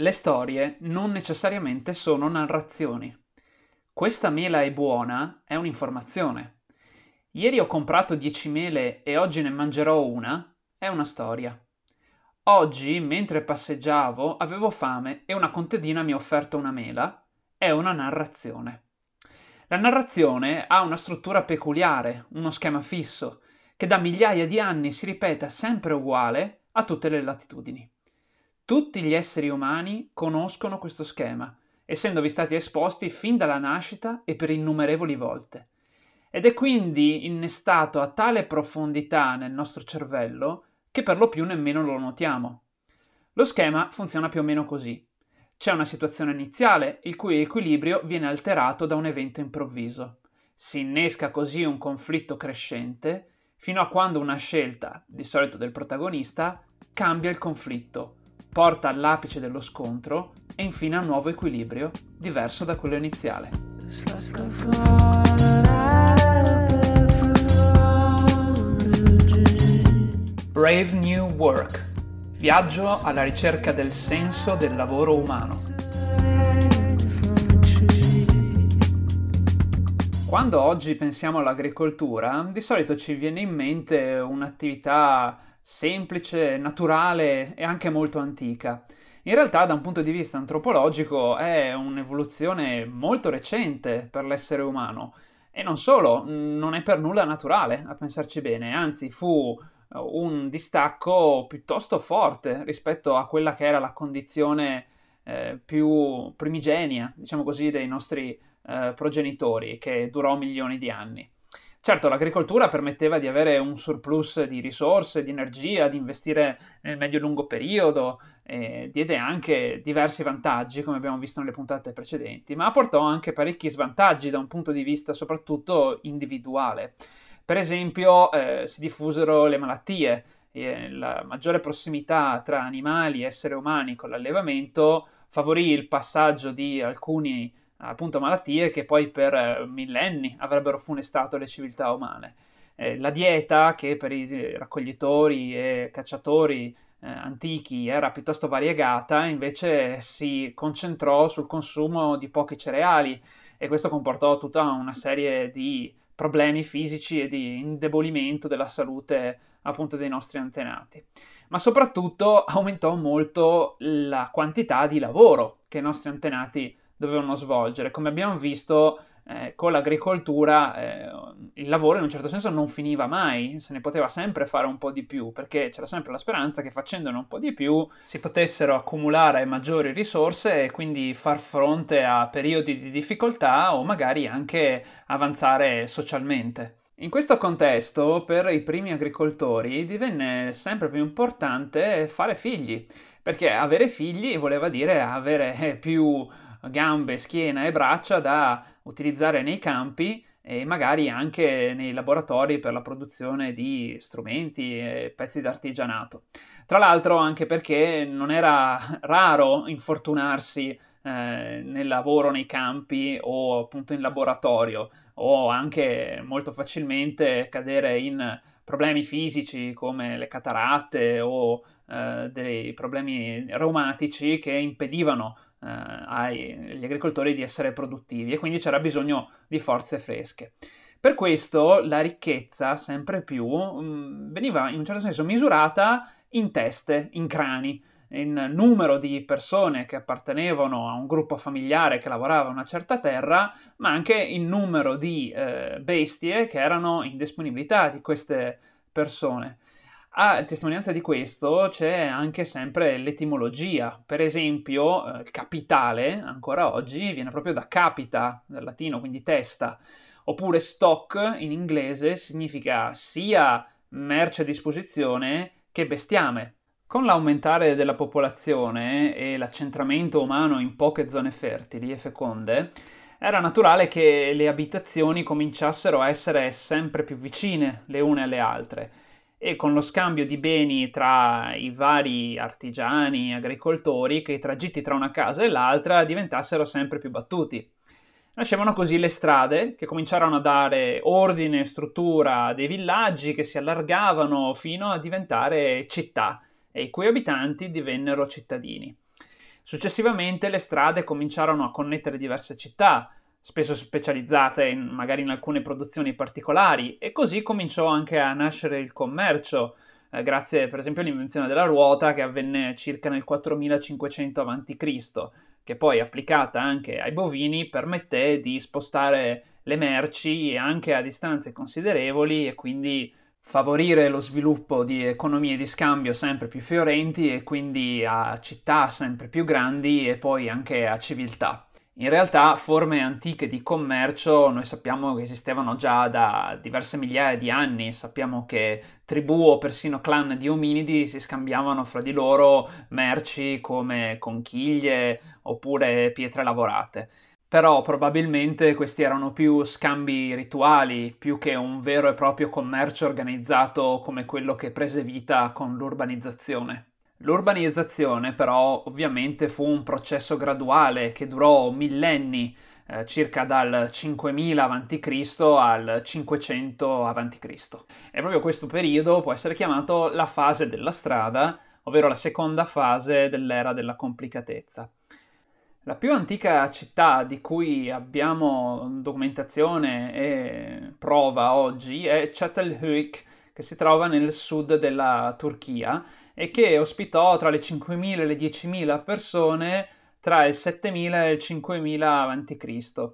Le storie non necessariamente sono narrazioni. Questa mela è buona è un'informazione. Ieri ho comprato 10 mele e oggi ne mangerò una è una storia. Oggi, mentre passeggiavo, avevo fame e una contadina mi ha offerto una mela è una narrazione. La narrazione ha una struttura peculiare, uno schema fisso, che da migliaia di anni si ripete sempre uguale a tutte le latitudini. Tutti gli esseri umani conoscono questo schema, essendovi stati esposti fin dalla nascita e per innumerevoli volte. Ed è quindi innestato a tale profondità nel nostro cervello che per lo più nemmeno lo notiamo. Lo schema funziona più o meno così. C'è una situazione iniziale il cui equilibrio viene alterato da un evento improvviso. Si innesca così un conflitto crescente fino a quando una scelta, di solito del protagonista, cambia il conflitto porta all'apice dello scontro e infine a un nuovo equilibrio diverso da quello iniziale. Brave New Work. Viaggio alla ricerca del senso del lavoro umano. Quando oggi pensiamo all'agricoltura, di solito ci viene in mente un'attività semplice, naturale e anche molto antica. In realtà, da un punto di vista antropologico, è un'evoluzione molto recente per l'essere umano. E non solo, non è per nulla naturale, a pensarci bene, anzi fu eh, un distacco piuttosto forte rispetto a quella che era la condizione eh, più primigenia, diciamo così, dei nostri eh, progenitori, che durò milioni di anni. Certo, l'agricoltura permetteva di avere un surplus di risorse, di energia, di investire nel medio-lungo periodo, eh, diede anche diversi vantaggi, come abbiamo visto nelle puntate precedenti, ma portò anche parecchi svantaggi da un punto di vista soprattutto individuale. Per esempio, eh, si diffusero le malattie, eh, la maggiore prossimità tra animali e esseri umani con l'allevamento favorì il passaggio di alcuni appunto malattie che poi per eh, millenni avrebbero funestato le civiltà umane. Eh, la dieta, che per i raccoglitori e cacciatori eh, antichi era piuttosto variegata, invece si concentrò sul consumo di pochi cereali e questo comportò tutta una serie di problemi fisici e di indebolimento della salute appunto dei nostri antenati. Ma soprattutto aumentò molto la quantità di lavoro che i nostri antenati dovevano svolgere. Come abbiamo visto eh, con l'agricoltura eh, il lavoro in un certo senso non finiva mai, se ne poteva sempre fare un po' di più, perché c'era sempre la speranza che facendone un po' di più si potessero accumulare maggiori risorse e quindi far fronte a periodi di difficoltà o magari anche avanzare socialmente. In questo contesto, per i primi agricoltori divenne sempre più importante fare figli, perché avere figli voleva dire avere più gambe, schiena e braccia da utilizzare nei campi e magari anche nei laboratori per la produzione di strumenti e pezzi d'artigianato. Tra l'altro anche perché non era raro infortunarsi eh, nel lavoro nei campi o appunto in laboratorio o anche molto facilmente cadere in problemi fisici come le cataratte o eh, dei problemi reumatici che impedivano agli agricoltori di essere produttivi e quindi c'era bisogno di forze fresche. Per questo la ricchezza sempre più mh, mm, veniva in un certo senso misurata in teste, in crani, in numero di persone che appartenevano a un gruppo familiare che lavorava una certa terra, ma anche in numero di eh, bestie che erano in disponibilità di queste persone. A testimonianza di questo c'è anche sempre l'etimologia. Per esempio, eh, capitale, ancora oggi, viene proprio da capita, dal latino, quindi testa. Oppure stock, in inglese, significa sia merce a disposizione che bestiame. Con l'aumentare della popolazione e l'accentramento umano in poche zone fertili e feconde, era naturale che le abitazioni cominciassero a essere sempre più vicine le une alle altre e con lo scambio di beni tra i vari artigiani, agricoltori, che i tragitti tra una casa e l'altra diventassero sempre più battuti. Nascevano così le strade che cominciarono a dare ordine e struttura a dei villaggi che si allargavano fino a diventare città e i cui abitanti divennero cittadini. Successivamente le strade cominciarono a connettere diverse città, spesso specializzate in, magari in alcune produzioni particolari, e così cominciò anche a nascere il commercio, eh, grazie per esempio all'invenzione della ruota che avvenne circa nel 4500 a.C., che poi applicata anche ai bovini permette di spostare le merci anche a distanze considerevoli e quindi favorire lo sviluppo di economie di scambio sempre più fiorenti e quindi a città sempre più grandi e poi anche a civiltà. In realtà forme antiche di commercio noi sappiamo che esistevano già da diverse migliaia di anni, sappiamo che tribù o persino clan di ominidi si scambiavano fra di loro merci come conchiglie oppure pietre lavorate. Però probabilmente questi erano più scambi rituali, più che un vero e proprio commercio organizzato come quello che prese vita con l'urbanizzazione. L'urbanizzazione però ovviamente fu un processo graduale che durò millenni, eh, circa dal 5000 a.C. al 500 a.C. E proprio questo periodo può essere chiamato la fase della strada, ovvero la seconda fase dell'era della complicatezza. La più antica città di cui abbiamo documentazione e prova oggi è Çatalhöyük, che si trova nel sud della Turchia e che ospitò tra le 5.000 e le 10.000 persone tra il 7.000 e il 5.000 a.C.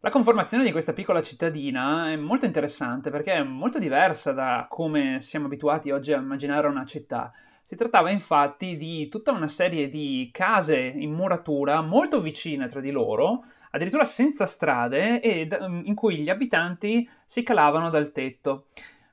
La conformazione di questa piccola cittadina è molto interessante perché è molto diversa da come siamo abituati oggi a immaginare una città. Si trattava infatti di tutta una serie di case in muratura molto vicine tra di loro, addirittura senza strade e in cui gli abitanti si calavano dal tetto.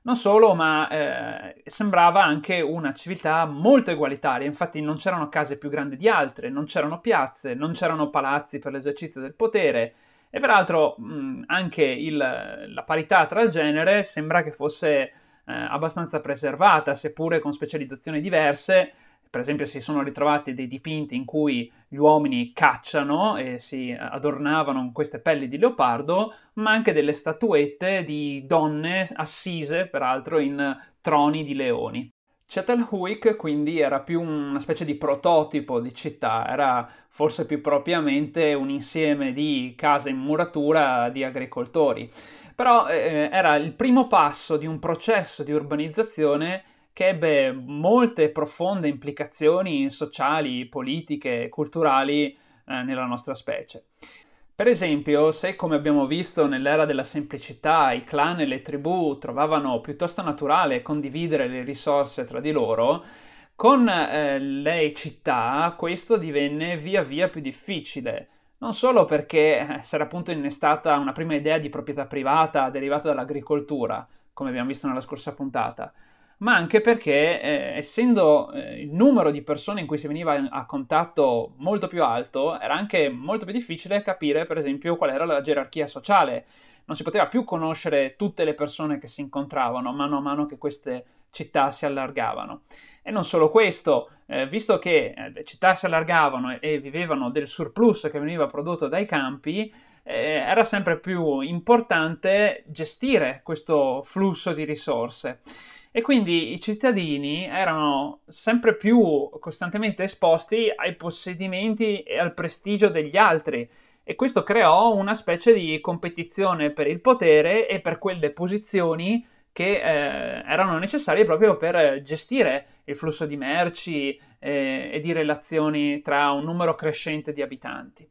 Non solo, ma eh, sembrava anche una civiltà molto egualitaria, infatti non c'erano case più grandi di altre, non c'erano piazze, non c'erano palazzi per l'esercizio del potere. E peraltro mh, anche il, la parità tra il genere sembra che fosse eh, abbastanza preservata, seppure con specializzazioni diverse, per esempio si sono ritrovati dei dipinti in cui gli uomini cacciano e si adornavano con queste pelli di leopardo, ma anche delle statuette di donne assise, peraltro, in troni di leoni. Çatalhöyük quindi era più una specie di prototipo di città, era forse più propriamente un insieme di case in muratura di agricoltori. Però eh, era il primo passo di un processo di urbanizzazione che ebbe molte profonde implicazioni sociali, politiche, culturali eh, nella nostra specie. Per esempio, se come abbiamo visto nell'era della semplicità i clan e le tribù trovavano piuttosto naturale condividere le risorse tra di loro, con eh, le città questo divenne via via più difficile. Non solo perché eh, si era appunto innestata una prima idea di proprietà privata derivata dall'agricoltura, come abbiamo visto nella scorsa puntata, ma anche perché eh, essendo eh, il numero di persone in cui si veniva a contatto molto più alto, era anche molto più difficile capire, per esempio, qual era la gerarchia sociale. Non si poteva più conoscere tutte le persone che si incontravano mano a mano che queste città si allargavano. E non solo questo, eh, visto che eh, le città si allargavano e, e, vivevano del surplus che veniva prodotto dai campi, eh, era sempre più importante gestire questo flusso di risorse. E quindi i cittadini erano sempre più costantemente esposti ai possedimenti e al prestigio degli altri e questo creò una specie di competizione per il potere e per quelle posizioni che eh, erano necessarie proprio per gestire il flusso di merci eh, e di relazioni tra un numero crescente di abitanti.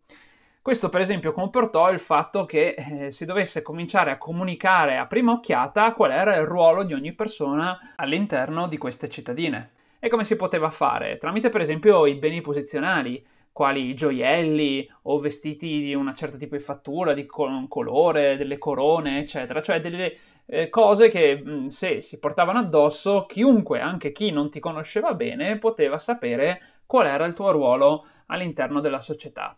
Questo per esempio comportò il fatto che eh, si dovesse cominciare a comunicare a prima occhiata qual era il ruolo di ogni persona all'interno di queste cittadine. E come si poteva fare? Tramite per esempio i beni posizionali, quali gioielli o vestiti di un certo tipo di fattura, di col- colore, delle corone, eccetera, cioè delle eh, cose che mh, se si portavano addosso, chiunque, anche chi non ti conosceva bene, poteva sapere qual era il tuo ruolo all'interno della società.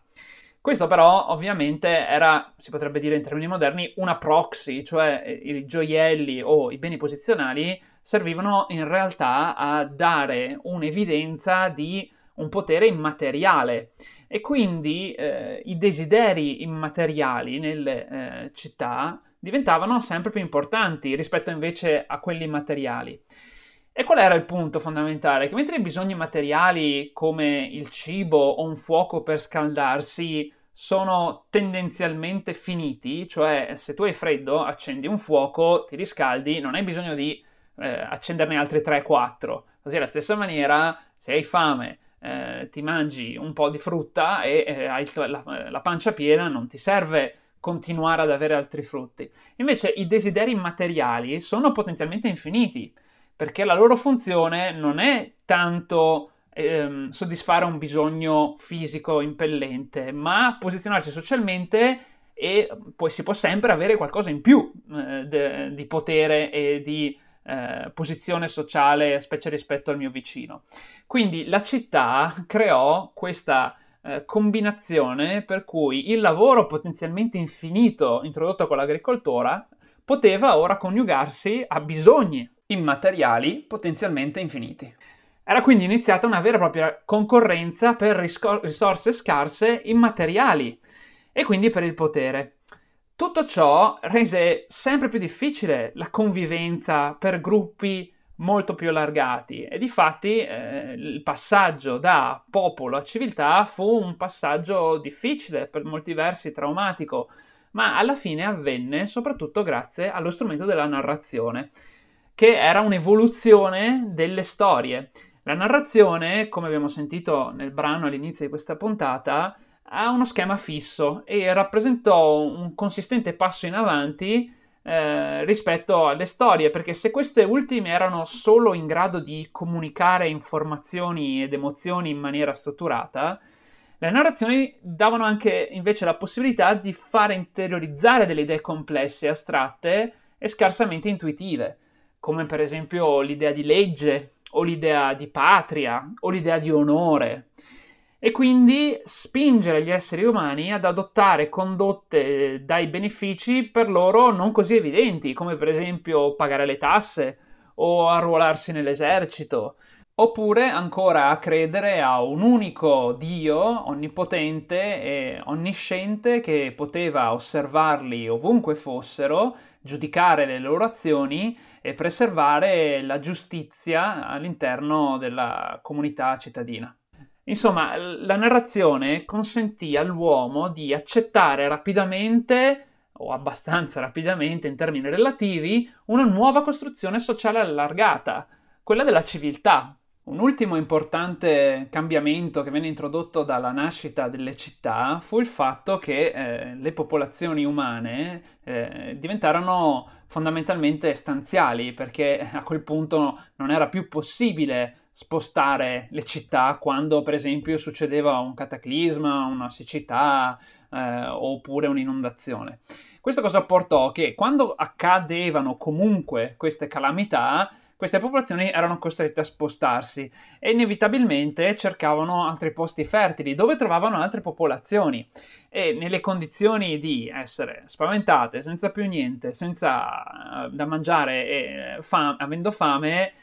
Questo però ovviamente era, si potrebbe dire in termini moderni, una proxy, cioè eh, i gioielli o i beni posizionali servivano in realtà a dare un'evidenza di un potere immateriale e quindi eh, i desideri immateriali nelle eh, città diventavano sempre più importanti rispetto invece a quelli materiali. E qual era il punto fondamentale? Che mentre i bisogni materiali come il cibo o un fuoco per scaldarsi sono tendenzialmente finiti, cioè se tu hai freddo accendi un fuoco, ti riscaldi, non hai bisogno di eh, accenderne altri 3-4. Così alla stessa maniera, se hai fame, eh, ti mangi un po' di frutta e eh, hai la, la pancia piena, non ti serve continuare ad avere altri frutti. Invece i desideri materiali sono potenzialmente infiniti perché la loro funzione non è tanto ehm, soddisfare un bisogno fisico impellente, ma posizionarsi socialmente e poi si può sempre avere qualcosa in più eh, de, di potere e di eh, posizione sociale, specie rispetto al mio vicino. Quindi la città creò questa eh, combinazione per cui il lavoro potenzialmente infinito introdotto con l'agricoltura poteva ora coniugarsi a bisogni immateriali potenzialmente infiniti. Era quindi iniziata una vera e propria concorrenza per risorse scarse immateriali e quindi per il potere. Tutto ciò rese sempre più difficile la convivenza per gruppi molto più allargati e difatti eh, il passaggio da popolo a civiltà fu un passaggio difficile, per molti versi traumatico, ma alla fine avvenne soprattutto grazie allo strumento della narrazione che era un'evoluzione delle storie. La narrazione, come abbiamo sentito nel brano all'inizio di questa puntata, ha uno schema fisso e rappresentò un consistente passo in avanti eh, rispetto alle storie, perché se queste ultime erano solo in grado di comunicare informazioni ed emozioni in maniera strutturata, le narrazioni davano anche invece la possibilità di fare interiorizzare delle idee complesse, astratte e scarsamente intuitive come per esempio l'idea di legge o l'idea di patria o l'idea di onore. E quindi spingere gli esseri umani ad adottare condotte dai benefici per loro non così evidenti, come per esempio pagare le tasse o arruolarsi nell'esercito, oppure ancora a credere a un unico Dio onnipotente e onnisciente che poteva osservarli ovunque fossero giudicare le loro azioni e preservare la giustizia all'interno della comunità cittadina. Insomma, la narrazione consentì all'uomo di accettare rapidamente, o abbastanza rapidamente in termini relativi, una nuova costruzione sociale allargata, quella della civiltà, un ultimo importante cambiamento che venne introdotto dalla nascita delle città fu il fatto che eh, le popolazioni umane eh, diventarono fondamentalmente stanziali perché a quel punto non era più possibile spostare le città quando per esempio succedeva un cataclisma, una siccità eh, oppure un'inondazione. Questo cosa portò? Che quando accadevano comunque queste calamità, queste popolazioni erano costrette a spostarsi e inevitabilmente cercavano altri posti fertili dove trovavano altre popolazioni e nelle condizioni di essere spaventate, senza più niente, senza uh, da mangiare e fam- avendo fame,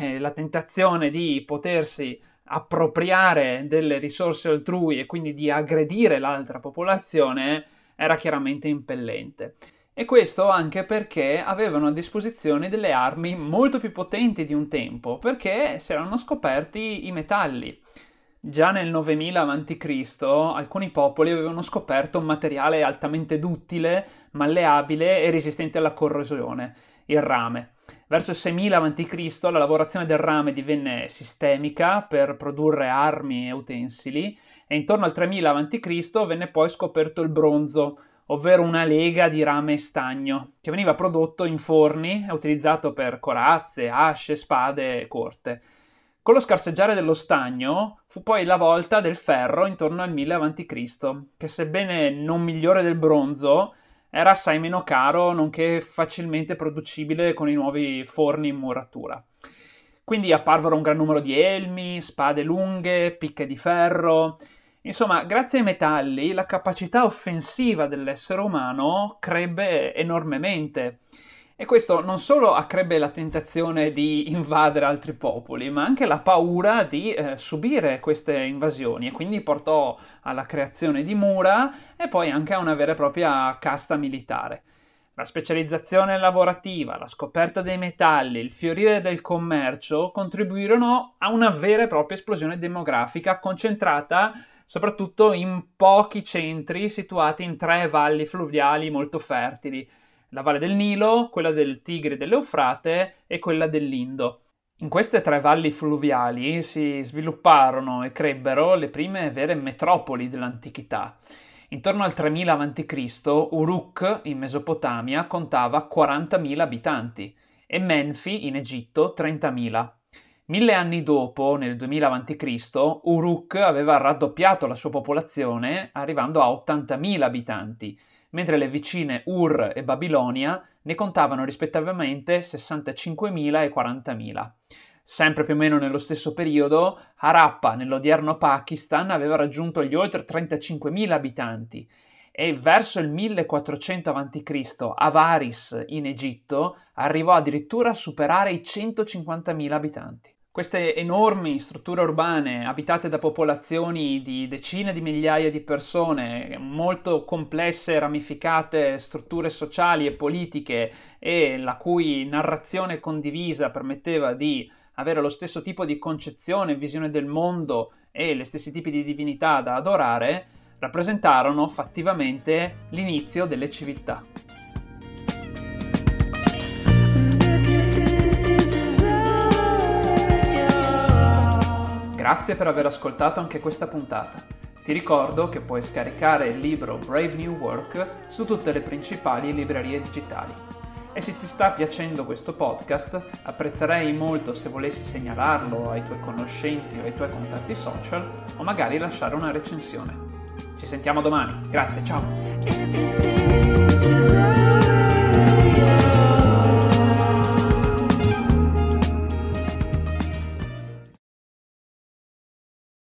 eh, la tentazione di potersi appropriare delle risorse altrui e quindi di aggredire l'altra popolazione era chiaramente impellente. E questo anche perché avevano a disposizione delle armi molto più potenti di un tempo, perché si erano scoperti i metalli. Già nel 9000 a.C. alcuni popoli avevano scoperto un materiale altamente duttile, malleabile e resistente alla corrosione, il rame. Verso il 6000 a.C. la lavorazione del rame divenne sistemica per produrre armi e utensili e intorno al 3000 a.C. venne poi scoperto il bronzo, ovvero una lega di rame e stagno, che veniva prodotto in forni e utilizzato per corazze, asce, spade corte. Con lo scarseggiare dello stagno fu poi la volta del ferro intorno al 1000 a.C., che sebbene non migliore del bronzo, era assai meno caro, nonché facilmente producibile con i nuovi forni in muratura. Quindi apparvero un gran numero di elmi, spade lunghe, picche di ferro, Insomma, grazie ai metalli la capacità offensiva dell'essere umano crebbe enormemente. E questo non solo accrebbe la tentazione di invadere altri popoli, ma anche la paura di eh, subire queste invasioni e quindi portò alla creazione di mura e poi anche a una vera e propria casta militare. La specializzazione lavorativa, la scoperta dei metalli, il fiorire del commercio contribuirono a una vera e propria esplosione demografica concentrata soprattutto in pochi centri situati in tre valli fluviali molto fertili, la valle del Nilo, quella del Tigre e dell'Eufrate e quella dell'Indo. In queste tre valli fluviali si svilupparono e crebbero le prime vere metropoli dell'antichità. Intorno al 3000 a.C. Uruk, in Mesopotamia, contava 40.000 abitanti e Menfi, in Egitto, 30.000. Mille anni dopo, nel 2000 a.C., Uruk aveva raddoppiato la sua popolazione, arrivando a 80.000 abitanti, mentre le vicine Ur e Babilonia ne contavano rispettivamente 65.000 e 40.000. Sempre più o meno nello stesso periodo, Harappa, nell'odierno Pakistan, aveva raggiunto gli oltre 35.000 abitanti e verso il 1400 a.C. Avaris, in Egitto, arrivò addirittura a superare i 150.000 abitanti. Queste enormi strutture urbane abitate da popolazioni di decine di migliaia di persone, molto complesse, ramificate strutture sociali e politiche e la cui narrazione condivisa permetteva di avere lo stesso tipo di concezione e visione del mondo e gli stessi tipi di divinità da adorare, rappresentarono fattivamente l'inizio delle civiltà. Grazie per aver ascoltato anche questa puntata. Ti ricordo che puoi scaricare il libro Brave New Work su tutte le principali librerie digitali. E se ti sta piacendo questo podcast, apprezzerei molto se volessi segnalarlo ai tuoi conoscenti o ai tuoi contatti social o magari lasciare una recensione. Ci sentiamo domani, grazie, ciao!